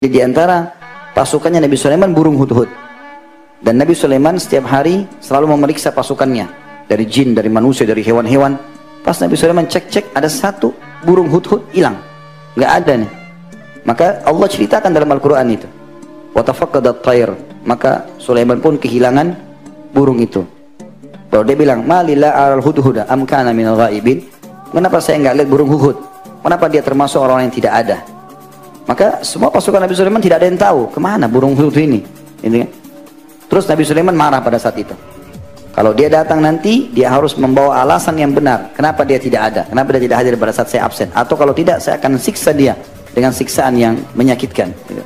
Di antara pasukannya Nabi Sulaiman burung hudhud. Dan Nabi Sulaiman setiap hari selalu memeriksa pasukannya. Dari jin, dari manusia, dari hewan-hewan. Pas Nabi Sulaiman cek-cek ada satu burung hudhud hilang. Nggak ada nih. Maka Allah ceritakan dalam Al-Quran itu. Watafaqadat tayr. Maka Sulaiman pun kehilangan burung itu. Lalu dia bilang, Malila al hudhuda am kana minal ghaibin. Kenapa saya nggak lihat burung hudhud? Kenapa dia termasuk orang yang tidak ada? Maka semua pasukan Nabi Sulaiman tidak ada yang tahu ke mana burung hudud ini. Ini kan? Terus Nabi Sulaiman marah pada saat itu. Kalau dia datang nanti, dia harus membawa alasan yang benar. Kenapa dia tidak ada? Kenapa dia tidak hadir pada saat saya absen? Atau kalau tidak, saya akan siksa dia dengan siksaan yang menyakitkan. Gitu.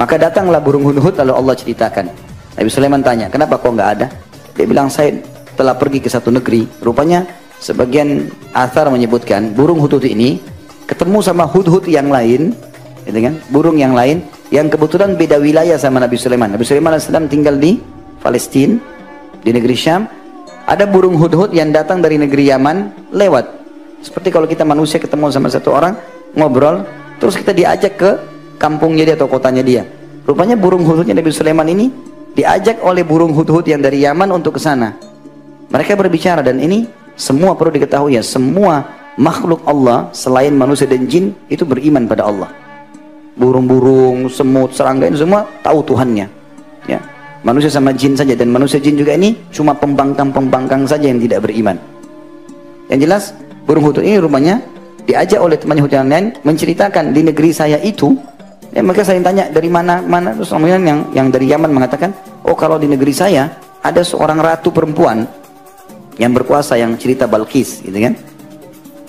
Maka datanglah burung hudhud lalu Allah ceritakan. Nabi Sulaiman tanya, kenapa kau nggak ada? Dia bilang, saya telah pergi ke satu negeri. Rupanya sebagian athar menyebutkan burung hudhud ini ketemu sama hudhud yang lain gitu kan? burung yang lain yang kebetulan beda wilayah sama Nabi Sulaiman. Nabi Sulaiman AS tinggal di Palestina, di negeri Syam. Ada burung hudhud yang datang dari negeri Yaman lewat. Seperti kalau kita manusia ketemu sama satu orang, ngobrol, terus kita diajak ke kampungnya dia atau kotanya dia. Rupanya burung hudhudnya Nabi Sulaiman ini diajak oleh burung hudhud yang dari Yaman untuk ke sana. Mereka berbicara dan ini semua perlu diketahui ya, semua makhluk Allah selain manusia dan jin itu beriman pada Allah burung-burung, semut, serangga ini semua tahu Tuhannya. Ya. Manusia sama jin saja dan manusia jin juga ini cuma pembangkang-pembangkang saja yang tidak beriman. Yang jelas burung hutut ini rumahnya diajak oleh temannya hutut yang lain menceritakan di negeri saya itu ya mereka saya tanya dari mana mana terus kemudian yang yang dari Yaman mengatakan oh kalau di negeri saya ada seorang ratu perempuan yang berkuasa yang cerita Balkis gitu kan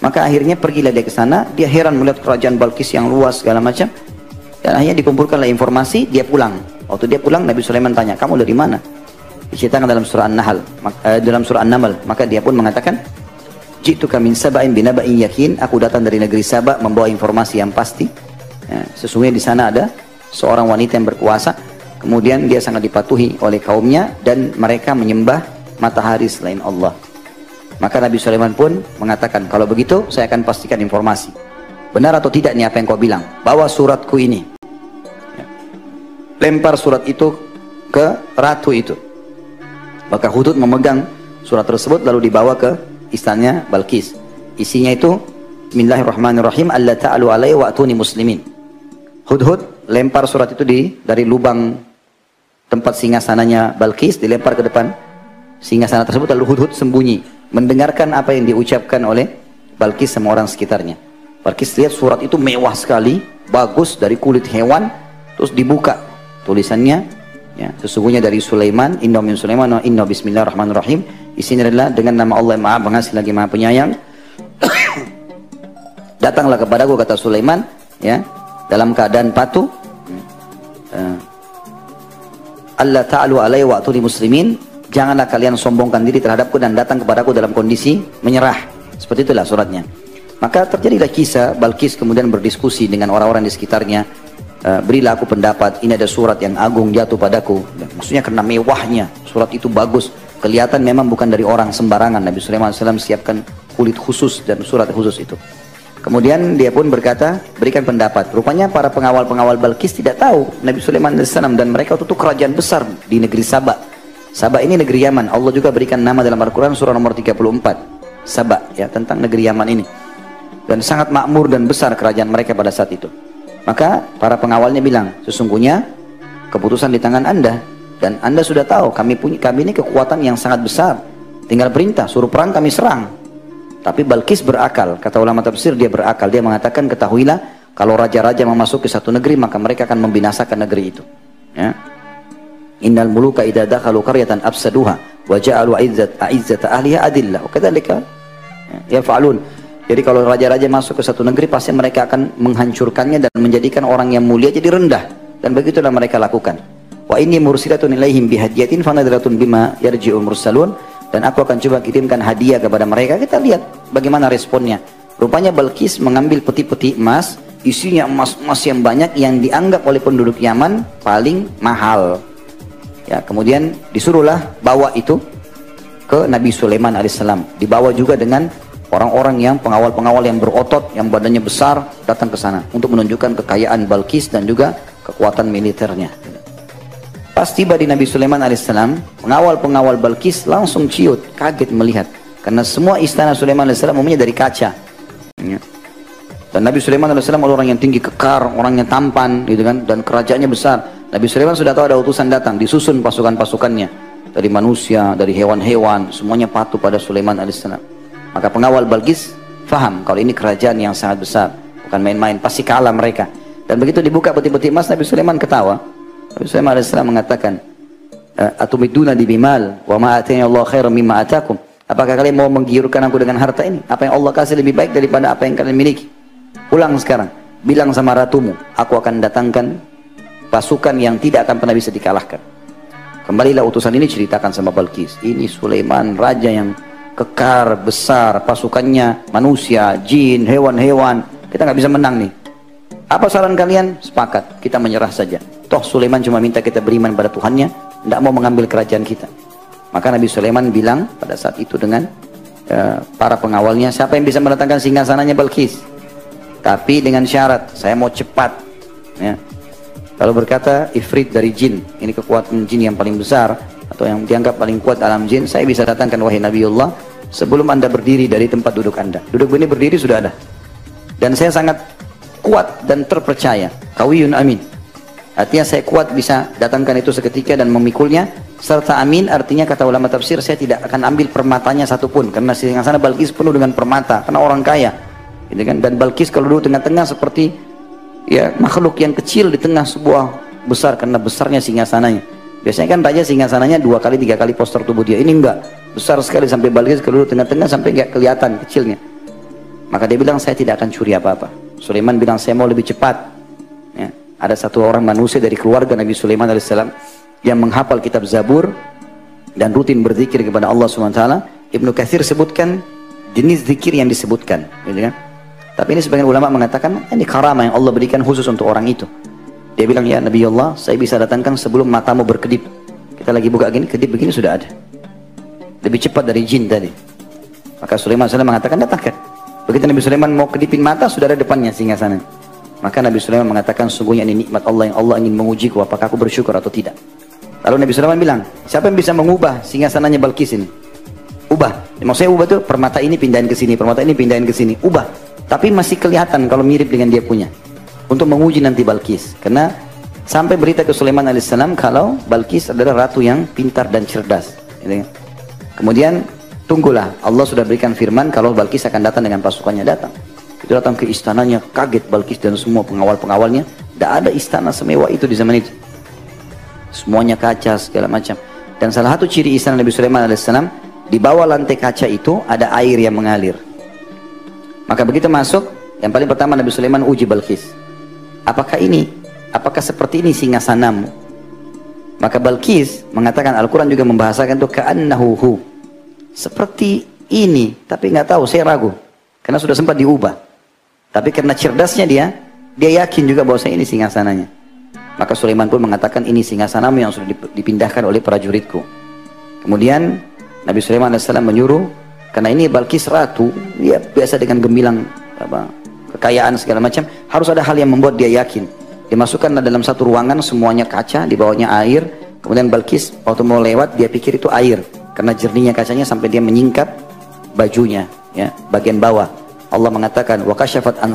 maka akhirnya pergilah dia ke sana dia heran melihat kerajaan Balkis yang luas segala macam dan akhirnya dikumpulkanlah informasi, dia pulang. Waktu dia pulang, Nabi Sulaiman tanya, kamu dari mana? Diceritakan dalam surah An-Nahl, uh, dalam surah An-Naml. Maka dia pun mengatakan, Jitu kami saba'in binaba'in yakin, aku datang dari negeri Sabah membawa informasi yang pasti. Ya, sesungguhnya di sana ada seorang wanita yang berkuasa, kemudian dia sangat dipatuhi oleh kaumnya dan mereka menyembah matahari selain Allah. Maka Nabi Sulaiman pun mengatakan, kalau begitu saya akan pastikan informasi. Benar atau tidak nih apa yang kau bilang? Bawa suratku ini lempar surat itu ke ratu itu. Maka Hudud memegang surat tersebut lalu dibawa ke istananya Balkis. Isinya itu Bismillahirrahmanirrahim Allah ta'alu alaihi wa atuni muslimin. Hudhud lempar surat itu di dari lubang tempat singgasananya Balkis dilempar ke depan singgasana tersebut lalu Hudhud sembunyi mendengarkan apa yang diucapkan oleh Balkis sama orang sekitarnya. Balkis lihat surat itu mewah sekali, bagus dari kulit hewan, terus dibuka tulisannya ya sesungguhnya dari Sulaiman inna min Sulaiman wa inna bismillahirrahmanirrahim. Isinya adalah dengan nama Allah yang maha pengasih lagi maha penyayang. Datanglah kepadaku kata Sulaiman ya dalam keadaan patuh uh, Allah ta'alu alaihi wa muslimin. Janganlah kalian sombongkan diri terhadapku dan datang kepadaku dalam kondisi menyerah. Seperti itulah suratnya. Maka terjadilah kisah Balkis kemudian berdiskusi dengan orang-orang di sekitarnya uh, berilah aku pendapat ini ada surat yang agung jatuh padaku. Dan maksudnya karena mewahnya surat itu bagus. Kelihatan memang bukan dari orang sembarangan. Nabi Sulaiman SAW siapkan kulit khusus dan surat khusus itu. Kemudian dia pun berkata berikan pendapat. Rupanya para pengawal-pengawal Balkis tidak tahu Nabi Sulaiman SAW dan mereka itu kerajaan besar di negeri Sabah. Sabah ini negeri Yaman. Allah juga berikan nama dalam Al-Quran surah nomor 34 Sabah ya tentang negeri Yaman ini. Dan sangat makmur dan besar kerajaan mereka pada saat itu maka para pengawalnya bilang, sesungguhnya keputusan di tangan Anda dan Anda sudah tahu kami punya kami ini kekuatan yang sangat besar. Tinggal perintah, suruh perang kami serang. Tapi Balkis berakal, kata ulama tafsir dia berakal. Dia mengatakan ketahuilah kalau raja-raja memasuki satu negeri maka mereka akan membinasakan negeri itu. Ya. Innal muluka idza dakhalu qaryatan afsaduha wa ja'alu izzat a'izzata ahliha adillah. Wa kadzalika ya fa'alun. Jadi kalau raja-raja masuk ke satu negeri pasti mereka akan menghancurkannya dan menjadikan orang yang mulia jadi rendah dan begitulah mereka lakukan. Wa inni mursilatun ilaihim bihadiyatin fanadratun bima yarji'ul mursalun dan aku akan coba kirimkan hadiah kepada mereka. Kita lihat bagaimana responnya. Rupanya Balkis mengambil peti-peti emas, isinya emas-emas yang banyak yang dianggap oleh penduduk Yaman paling mahal. Ya, kemudian disuruhlah bawa itu ke Nabi Sulaiman alaihissalam. Dibawa juga dengan orang-orang yang pengawal-pengawal yang berotot, yang badannya besar datang ke sana untuk menunjukkan kekayaan Balkis dan juga kekuatan militernya. Pas tiba di Nabi Sulaiman alaihissalam, pengawal-pengawal Balkis langsung ciut, kaget melihat. Karena semua istana Sulaiman alaihissalam umumnya dari kaca. Ya. Dan Nabi Sulaiman alaihissalam orang yang tinggi kekar, orang yang tampan, gitu kan, dan kerajaannya besar. Nabi Sulaiman sudah tahu ada utusan datang, disusun pasukan-pasukannya dari manusia, dari hewan-hewan, semuanya patuh pada Sulaiman alaihissalam. Maka pengawal Balkis faham kalau ini kerajaan yang sangat besar, bukan main-main, pasti kalah mereka. Dan begitu dibuka peti-peti emas, Nabi Sulaiman ketawa. Nabi Sulaiman AS mengatakan, eh, Atumiduna di bimal, wa ma'atini Allah khairan mimma atakum. Apakah kalian mau menggiurkan aku dengan harta ini? Apa yang Allah kasih lebih baik daripada apa yang kalian miliki? Pulang sekarang. Bilang sama ratumu, aku akan datangkan pasukan yang tidak akan pernah bisa dikalahkan. Kembalilah utusan ini ceritakan sama Balkis. Ini Sulaiman, raja yang kekar, besar, pasukannya manusia, jin, hewan-hewan. Kita nggak bisa menang nih. Apa saran kalian? Sepakat, kita menyerah saja. Toh Sulaiman cuma minta kita beriman pada Tuhannya, tidak mau mengambil kerajaan kita. Maka Nabi Sulaiman bilang pada saat itu dengan uh, para pengawalnya, siapa yang bisa mendatangkan singgasananya Balkis? Tapi dengan syarat, saya mau cepat. Ya. Lalu berkata, Ifrit dari jin, ini kekuatan jin yang paling besar, atau yang dianggap paling kuat alam jin, saya bisa datangkan wahai Nabiullah sebelum anda berdiri dari tempat duduk anda. Duduk ini berdiri sudah ada. Dan saya sangat kuat dan terpercaya. Kawiyun amin. Artinya saya kuat bisa datangkan itu seketika dan memikulnya. Serta amin artinya kata ulama tafsir saya tidak akan ambil permatanya satupun. Karena sana Balkis penuh dengan permata. Karena orang kaya. Gitu kan? Dan Balkis kalau duduk tengah-tengah seperti ya makhluk yang kecil di tengah sebuah besar. Karena besarnya singgasananya. Biasanya kan raja singgasananya dua kali tiga kali poster tubuh dia. Ini enggak. Besar sekali sampai Balkis kalau duduk tengah-tengah sampai enggak kelihatan kecilnya. Maka dia bilang saya tidak akan curi apa-apa. Sulaiman bilang saya mau lebih cepat. Ya. Ada satu orang manusia dari keluarga Nabi Sulaiman alaihissalam yang menghafal kitab Zabur dan rutin berzikir kepada Allah swt. Ibnu Katsir sebutkan jenis zikir yang disebutkan, gitu kan? Tapi ini sebagian ulama mengatakan ini karamah yang Allah berikan khusus untuk orang itu. Dia bilang ya Nabi Allah, saya bisa datangkan sebelum matamu berkedip. Kita lagi buka gini, kedip begini sudah ada. Lebih cepat dari jin tadi. Maka Sulaiman SAW mengatakan datangkan. Begitu Nabi Sulaiman mau kedipin mata, sudah ada depannya singa sana. Maka Nabi Sulaiman mengatakan, sungguhnya ini nikmat Allah yang Allah ingin mengujiku, apakah aku bersyukur atau tidak. Lalu Nabi Sulaiman bilang, siapa yang bisa mengubah singa sananya Balkis ini? Ubah. Maksudnya ubah itu permata ini pindahin ke sini, permata ini pindahin ke sini. Ubah. Tapi masih kelihatan kalau mirip dengan dia punya. Untuk menguji nanti Balkis. Karena sampai berita ke Sulaiman alaihissalam kalau Balkis adalah ratu yang pintar dan cerdas. Kemudian Tunggulah, Allah sudah berikan firman kalau Balkis akan datang dengan pasukannya datang. Itu datang ke istananya, kaget Balkis dan semua pengawal-pengawalnya. Tidak ada istana semewah itu di zaman itu. Semuanya kaca segala macam. Dan salah satu ciri istana Nabi Sulaiman alaihissalam, di bawah lantai kaca itu ada air yang mengalir. Maka begitu masuk, yang paling pertama Nabi Sulaiman uji Balkis. Apakah ini, apakah seperti ini singgasanamu? Maka Balkis mengatakan Al-Quran juga membahasakan itu ka'annahu hu seperti ini, tapi nggak tahu, saya ragu. Karena sudah sempat diubah. Tapi karena cerdasnya dia, dia yakin juga bahwa saya ini singgasananya. Maka Sulaiman pun mengatakan ini singgasanamu yang sudah dipindahkan oleh prajuritku. Kemudian Nabi Sulaiman AS menyuruh, karena ini Balkis ratu, dia biasa dengan gemilang apa, kekayaan segala macam, harus ada hal yang membuat dia yakin. Dimasukkan dalam satu ruangan semuanya kaca, di bawahnya air. Kemudian Balkis waktu mau lewat dia pikir itu air. Karena jernihnya kacanya sampai dia menyingkap bajunya ya bagian bawah. Allah mengatakan wa kasyafat an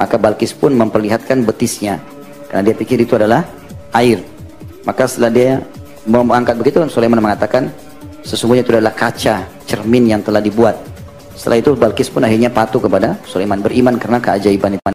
maka Balkis pun memperlihatkan betisnya. Karena dia pikir itu adalah air. Maka setelah dia mau mengangkat begitu Sulaiman mengatakan sesungguhnya itu adalah kaca cermin yang telah dibuat setelah itu Balkis pun akhirnya patuh kepada Sulaiman beriman karena keajaiban itu